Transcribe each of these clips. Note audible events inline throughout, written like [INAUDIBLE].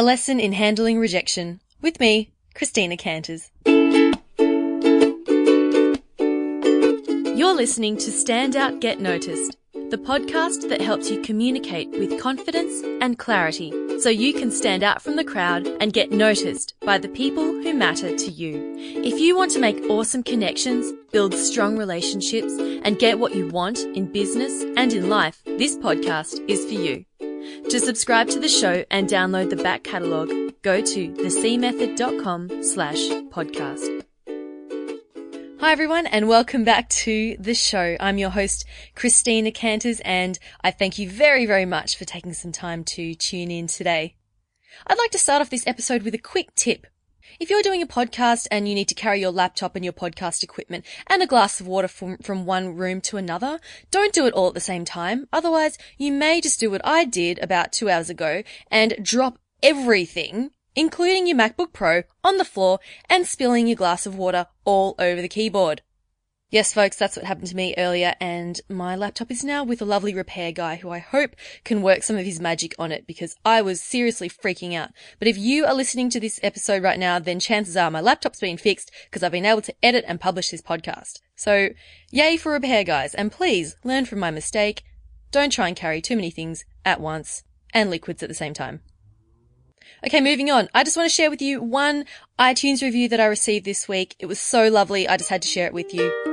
A lesson in handling rejection with me, Christina Canters. You're listening to Stand Out Get Noticed, the podcast that helps you communicate with confidence and clarity so you can stand out from the crowd and get noticed by the people who matter to you. If you want to make awesome connections, build strong relationships, and get what you want in business and in life, this podcast is for you. To subscribe to the show and download the back catalogue, go to thecmethod.com slash podcast. Hi everyone and welcome back to the show. I'm your host, Christina Canters, and I thank you very, very much for taking some time to tune in today. I'd like to start off this episode with a quick tip. If you're doing a podcast and you need to carry your laptop and your podcast equipment and a glass of water from, from one room to another, don't do it all at the same time. Otherwise, you may just do what I did about two hours ago and drop everything including your MacBook Pro, on the floor and spilling your glass of water all over the keyboard. Yes, folks, that's what happened to me earlier, and my laptop is now with a lovely repair guy who I hope can work some of his magic on it because I was seriously freaking out. But if you are listening to this episode right now, then chances are my laptop's been fixed because I've been able to edit and publish this podcast. So, yay for repair guys, and please learn from my mistake. Don't try and carry too many things at once and liquids at the same time. Okay, moving on. I just want to share with you one iTunes review that I received this week. It was so lovely. I just had to share it with you.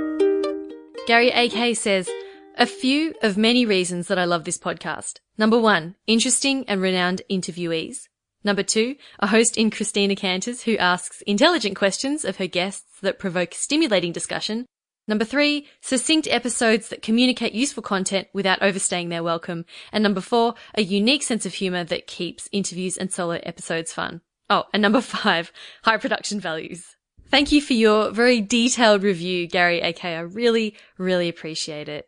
Gary AK says, a few of many reasons that I love this podcast. Number one, interesting and renowned interviewees. Number two, a host in Christina Canters who asks intelligent questions of her guests that provoke stimulating discussion. Number three, succinct episodes that communicate useful content without overstaying their welcome. And number four, a unique sense of humor that keeps interviews and solo episodes fun. Oh, and number [LAUGHS] five, high production values. Thank you for your very detailed review, Gary AK. I really, really appreciate it.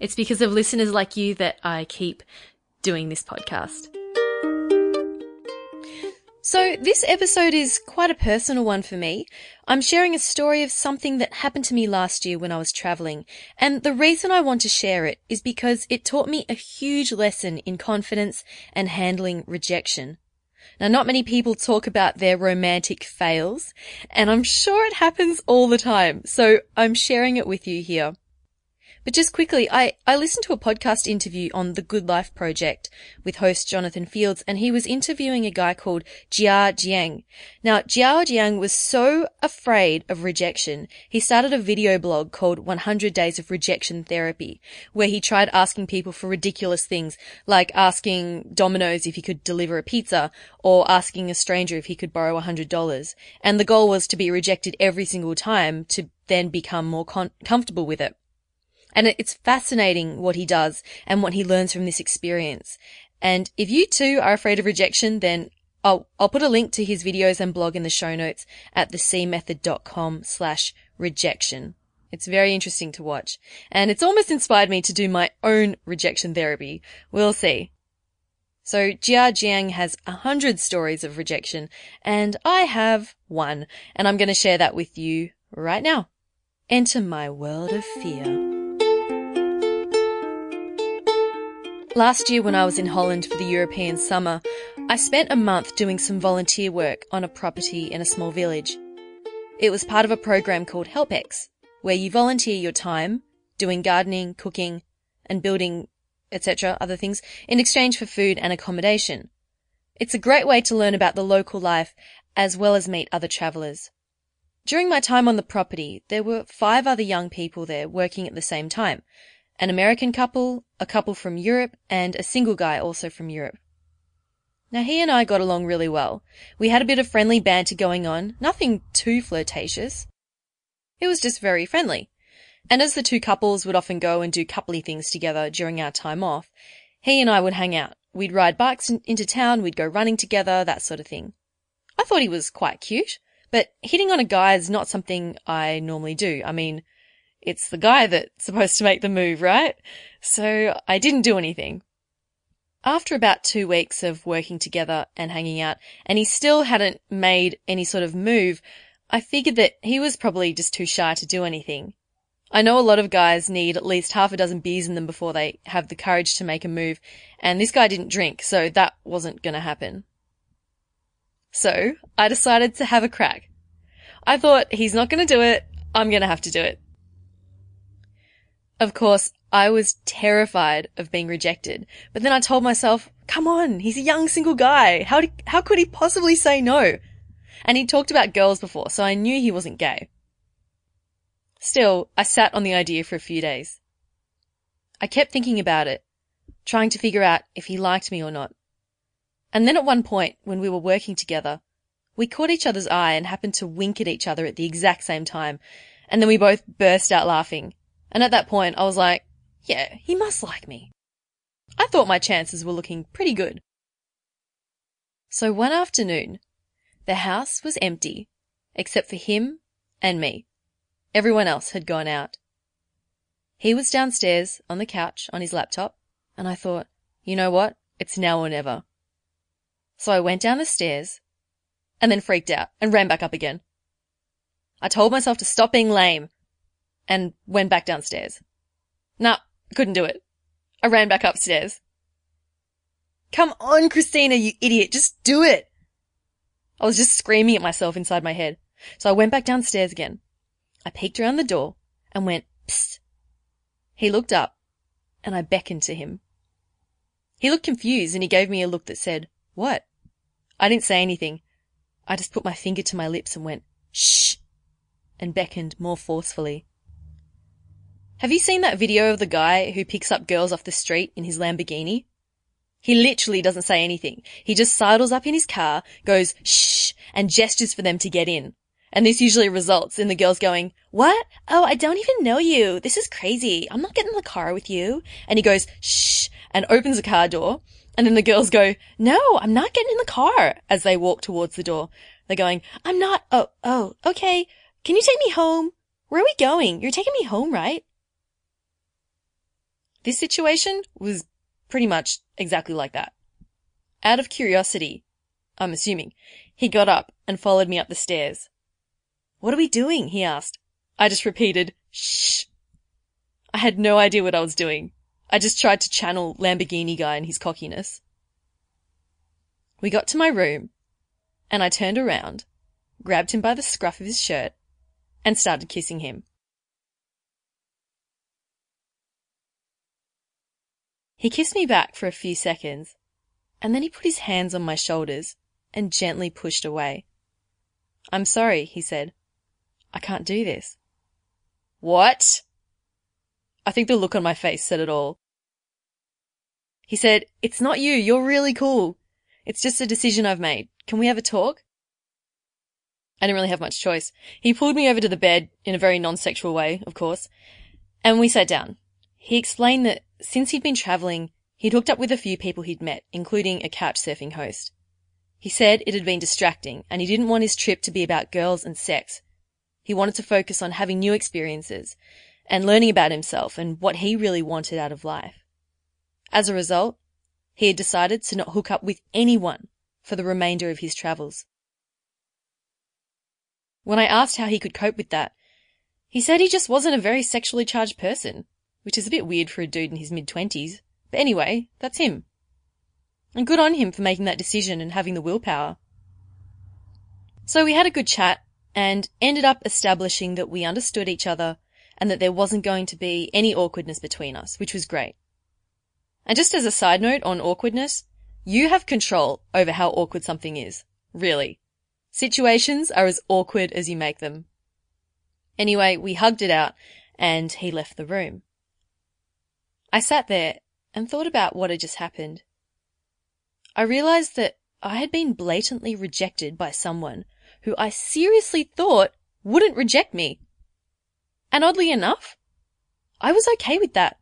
It's because of listeners like you that I keep doing this podcast. So this episode is quite a personal one for me. I'm sharing a story of something that happened to me last year when I was traveling. And the reason I want to share it is because it taught me a huge lesson in confidence and handling rejection. Now, not many people talk about their romantic fails, and I'm sure it happens all the time. So I'm sharing it with you here. But just quickly, I, I listened to a podcast interview on the Good Life Project with host Jonathan Fields, and he was interviewing a guy called Jia Jiang. Now, Jia Jiang was so afraid of rejection, he started a video blog called 100 Days of Rejection Therapy, where he tried asking people for ridiculous things, like asking Domino's if he could deliver a pizza, or asking a stranger if he could borrow $100. And the goal was to be rejected every single time to then become more con- comfortable with it. And it's fascinating what he does and what he learns from this experience. And if you too are afraid of rejection, then I'll, I'll put a link to his videos and blog in the show notes at thecmethod.com slash rejection. It's very interesting to watch. And it's almost inspired me to do my own rejection therapy. We'll see. So Jia Jiang has a hundred stories of rejection and I have one and I'm going to share that with you right now. Enter my world of fear. Last year, when I was in Holland for the European summer, I spent a month doing some volunteer work on a property in a small village. It was part of a program called HelpX, where you volunteer your time doing gardening, cooking, and building, etc., other things, in exchange for food and accommodation. It's a great way to learn about the local life as well as meet other travellers. During my time on the property, there were five other young people there working at the same time, an American couple, a couple from Europe, and a single guy also from Europe. Now he and I got along really well. We had a bit of friendly banter going on, nothing too flirtatious. It was just very friendly. And as the two couples would often go and do coupley things together during our time off, he and I would hang out. We'd ride bikes into town, we'd go running together, that sort of thing. I thought he was quite cute, but hitting on a guy is not something I normally do. I mean, it's the guy that's supposed to make the move, right? So I didn't do anything. After about two weeks of working together and hanging out, and he still hadn't made any sort of move, I figured that he was probably just too shy to do anything. I know a lot of guys need at least half a dozen beers in them before they have the courage to make a move, and this guy didn't drink, so that wasn't gonna happen. So I decided to have a crack. I thought he's not to do it. I'm to have to do it. Of course, I was terrified of being rejected, but then I told myself, come on, he's a young single guy. How, how could he possibly say no? And he'd talked about girls before, so I knew he wasn't gay. Still, I sat on the idea for a few days. I kept thinking about it, trying to figure out if he liked me or not. And then at one point, when we were working together, we caught each other's eye and happened to wink at each other at the exact same time. And then we both burst out laughing. And at that point, I was like, yeah, he must like me. I thought my chances were looking pretty good. So one afternoon, the house was empty, except for him and me. Everyone else had gone out. He was downstairs on the couch on his laptop, and I thought, you know what? It's now or never. So I went down the stairs and then freaked out and ran back up again. I told myself to stop being lame and went back downstairs. Nah, couldn't do it. I ran back upstairs. Come on, Christina, you idiot, just do it. I was just screaming at myself inside my head. So I went back downstairs again. I peeked around the door and went, psst. He looked up and I beckoned to him. He looked confused and he gave me a look that said, what? I didn't say anything. I just put my finger to my lips and went, shh, and beckoned more forcefully. Have you seen that video of the guy who picks up girls off the street in his Lamborghini? He literally doesn't say anything. He just sidles up in his car, goes shh, and gestures for them to get in. And this usually results in the girls going, what? Oh, I don't even know you. This is crazy. I'm not getting in the car with you. And he goes shh and opens the car door and then the girls go, no, I'm not getting in the car as they walk towards the door. They're going, I'm not, oh, oh, okay. Can you take me home? Where are we going? You're taking me home, right? This situation was pretty much exactly like that. Out of curiosity, I'm assuming, he got up and followed me up the stairs. What are we doing? he asked. I just repeated, shh. I had no idea what I was doing. I just tried to channel Lamborghini guy and his cockiness. We got to my room, and I turned around, grabbed him by the scruff of his shirt, and started kissing him. He kissed me back for a few seconds, and then he put his hands on my shoulders and gently pushed away. I'm sorry, he said. I can't do this. What? I think the look on my face said it all. He said, It's not you. You're really cool. It's just a decision I've made. Can we have a talk? I didn't really have much choice. He pulled me over to the bed in a very non-sexual way, of course, and we sat down. He explained that since he'd been traveling, he'd hooked up with a few people he'd met, including a couch surfing host. He said it had been distracting and he didn't want his trip to be about girls and sex. He wanted to focus on having new experiences and learning about himself and what he really wanted out of life. As a result, he had decided to not hook up with anyone for the remainder of his travels. When I asked how he could cope with that, he said he just wasn't a very sexually charged person, which is a bit weird for a dude in his mid twenties. But anyway, that's him. And good on him for making that decision and having the willpower. So we had a good chat and ended up establishing that we understood each other and that there wasn't going to be any awkwardness between us, which was great. And just as a side note on awkwardness, you have control over how awkward something is. Really. Situations are as awkward as you make them. Anyway, we hugged it out and he left the room. I sat there and thought about what had just happened. I realized that I had been blatantly rejected by someone who I seriously thought wouldn't reject me. And oddly enough, I was okay with that.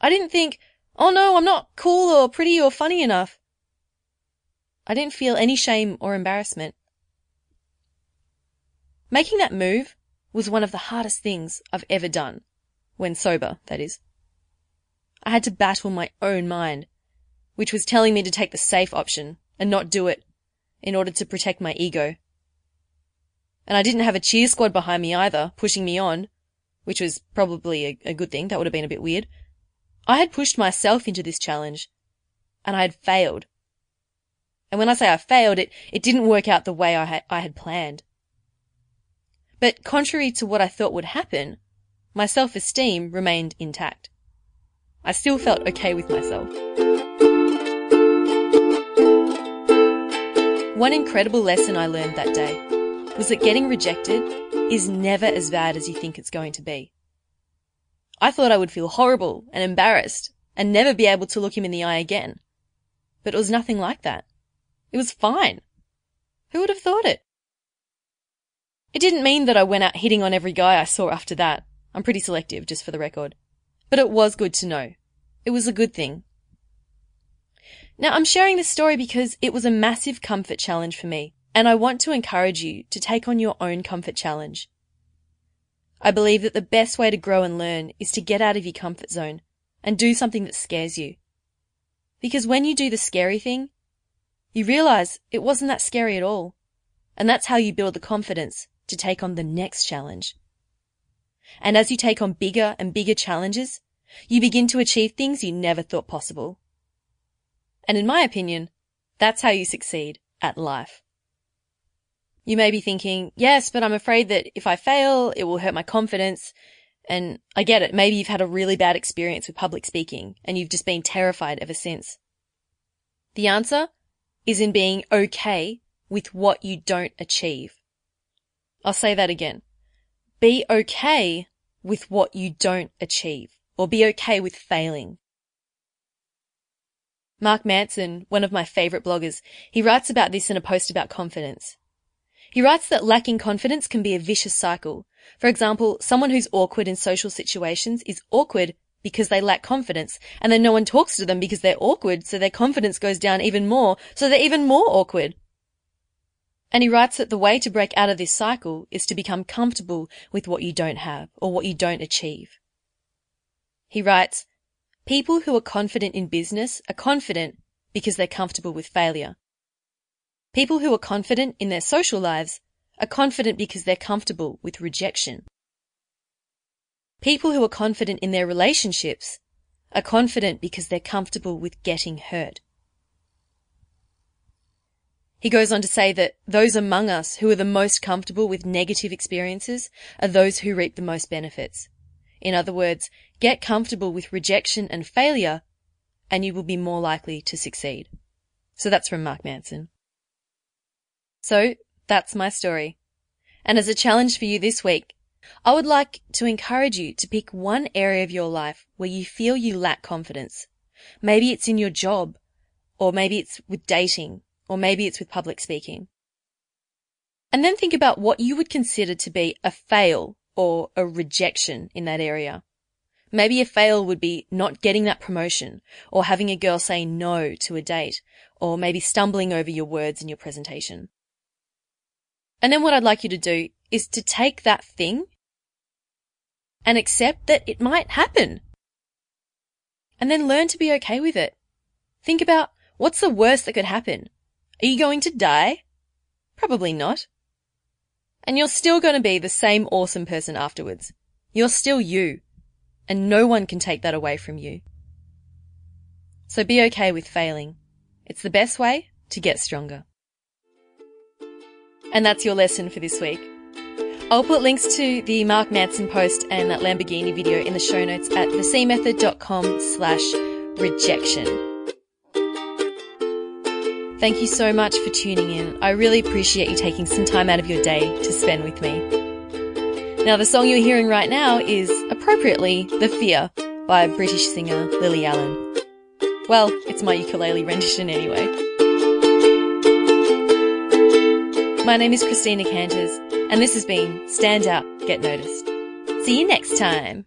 I didn't think, Oh no, I'm not cool or pretty or funny enough. I didn't feel any shame or embarrassment. Making that move was one of the hardest things I've ever done. When sober, that is. I had to battle my own mind, which was telling me to take the safe option and not do it in order to protect my ego. And I didn't have a cheer squad behind me either, pushing me on, which was probably a, a good thing. That would have been a bit weird. I had pushed myself into this challenge, and I had failed. And when I say I failed, it, it didn't work out the way I had, I had planned. But contrary to what I thought would happen, my self-esteem remained intact. I still felt okay with myself. One incredible lesson I learned that day was that getting rejected is never as bad as you think it's going to be. I thought I would feel horrible and embarrassed and never be able to look him in the eye again. But it was nothing like that. It was fine. Who would have thought it? It didn't mean that I went out hitting on every guy I saw after that. I'm pretty selective, just for the record. But it was good to know. It was a good thing. Now, I'm sharing this story because it was a massive comfort challenge for me, and I want to encourage you to take on your own comfort challenge. I believe that the best way to grow and learn is to get out of your comfort zone and do something that scares you. Because when you do the scary thing, you realize it wasn't that scary at all. And that's how you build the confidence to take on the next challenge. And as you take on bigger and bigger challenges, you begin to achieve things you never thought possible. And in my opinion, that's how you succeed at life. You may be thinking, yes, but I'm afraid that if I fail, it will hurt my confidence. And I get it. Maybe you've had a really bad experience with public speaking and you've just been terrified ever since. The answer is in being okay with what you don't achieve. I'll say that again. Be okay with what you don't achieve or be okay with failing. Mark Manson, one of my favorite bloggers, he writes about this in a post about confidence. He writes that lacking confidence can be a vicious cycle. For example, someone who's awkward in social situations is awkward because they lack confidence and then no one talks to them because they're awkward so their confidence goes down even more so they're even more awkward. And he writes that the way to break out of this cycle is to become comfortable with what you don't have or what you don't achieve. He writes, people who are confident in business are confident because they're comfortable with failure. People who are confident in their social lives are confident because they're comfortable with rejection. People who are confident in their relationships are confident because they're comfortable with getting hurt. He goes on to say that those among us who are the most comfortable with negative experiences are those who reap the most benefits. In other words, get comfortable with rejection and failure and you will be more likely to succeed. So that's from Mark Manson. So that's my story. And as a challenge for you this week, I would like to encourage you to pick one area of your life where you feel you lack confidence. Maybe it's in your job, or maybe it's with dating, or maybe it's with public speaking. And then think about what you would consider to be a fail or a rejection in that area. Maybe a fail would be not getting that promotion, or having a girl say no to a date, or maybe stumbling over your words in your presentation. And then what I'd like you to do is to take that thing and accept that it might happen. And then learn to be okay with it. Think about what's the worst that could happen? Are you going to die? Probably not. And you're still going to be the same awesome person afterwards. You're still you. And no one can take that away from you. So be okay with failing. It's the best way to get stronger. And that's your lesson for this week. I'll put links to the Mark Manson post and that Lamborghini video in the show notes at thecmethod.com slash rejection. Thank you so much for tuning in. I really appreciate you taking some time out of your day to spend with me. Now, the song you're hearing right now is appropriately The Fear by British singer Lily Allen. Well, it's my ukulele rendition anyway. My name is Christina Canters and this has been Stand Out, Get Noticed. See you next time.